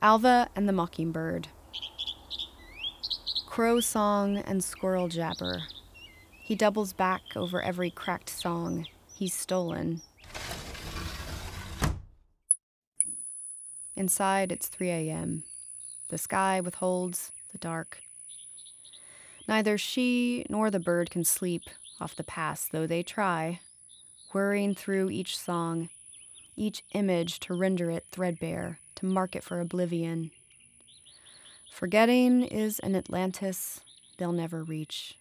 Alva and the Mockingbird. Crow song and squirrel jabber. He doubles back over every cracked song he's stolen. Inside, it's 3 a.m. The sky withholds the dark. Neither she nor the bird can sleep off the past, though they try, whirring through each song, each image to render it threadbare, to mark it for oblivion. Forgetting is an Atlantis they'll never reach.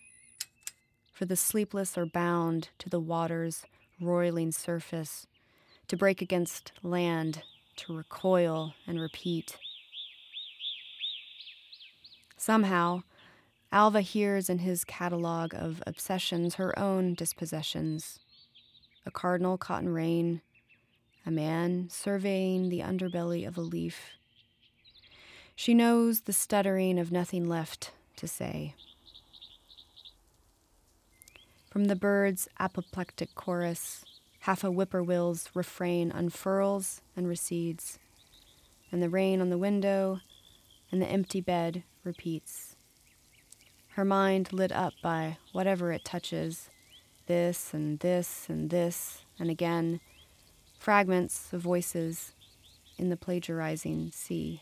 For the sleepless are bound to the water's roiling surface, to break against land, to recoil and repeat. Somehow, Alva hears in his catalogue of obsessions her own dispossessions a cardinal caught in rain, a man surveying the underbelly of a leaf. She knows the stuttering of nothing left to say. From the bird's apoplectic chorus, half a whippoorwill's refrain unfurls and recedes, and the rain on the window and the empty bed repeats. Her mind lit up by whatever it touches this and this and this, and again, fragments of voices in the plagiarizing sea.